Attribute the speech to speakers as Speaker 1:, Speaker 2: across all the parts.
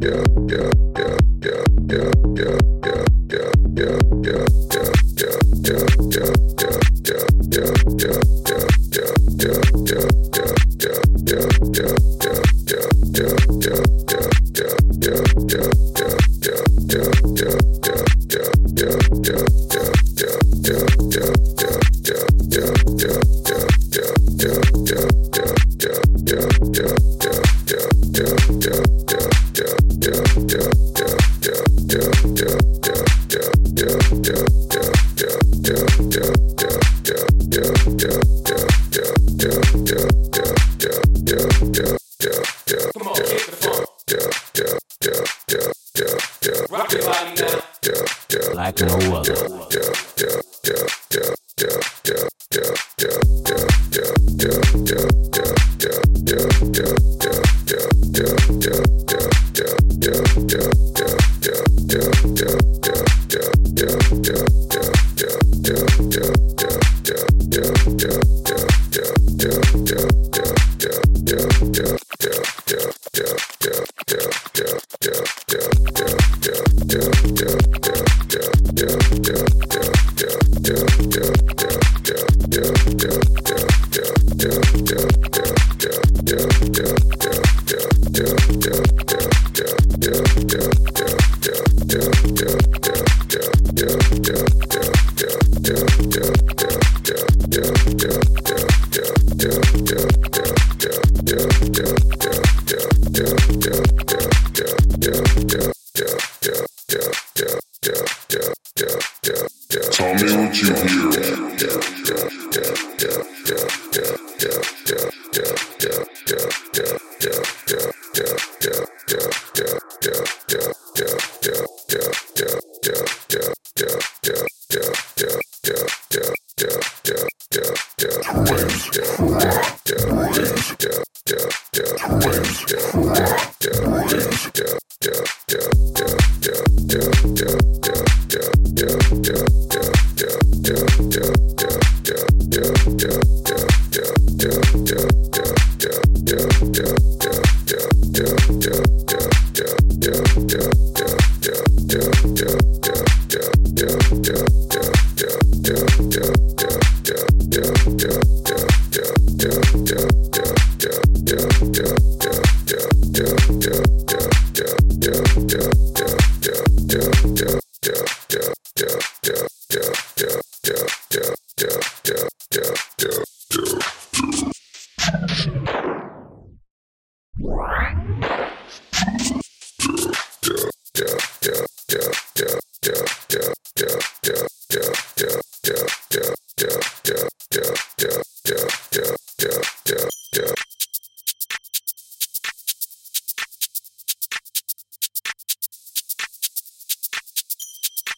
Speaker 1: yeah.
Speaker 2: Like no other. Yeah yeah.
Speaker 3: yeah.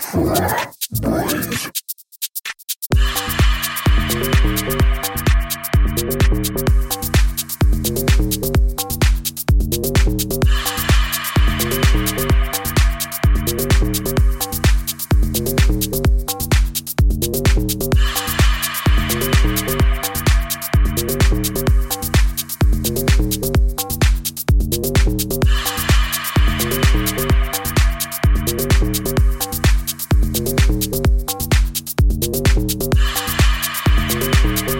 Speaker 3: for boys.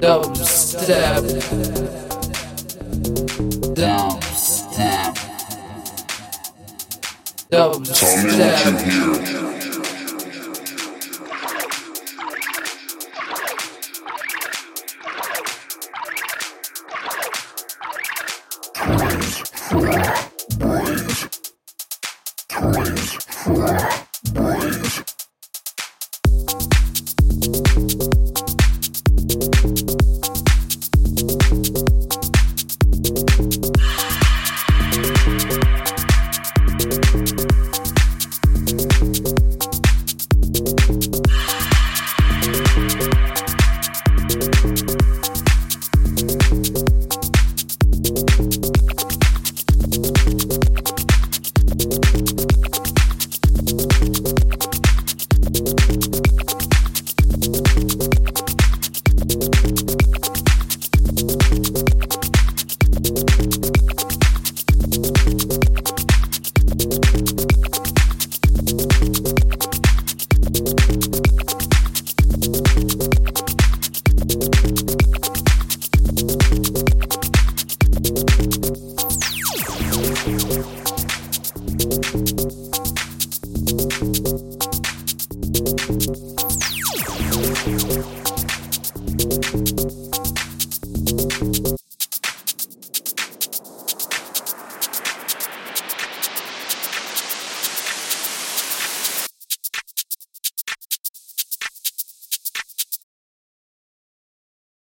Speaker 4: Dubstep. Dubstep. Dubstep. Tell me what you hear.
Speaker 3: Toys for boys. Toys for Thank you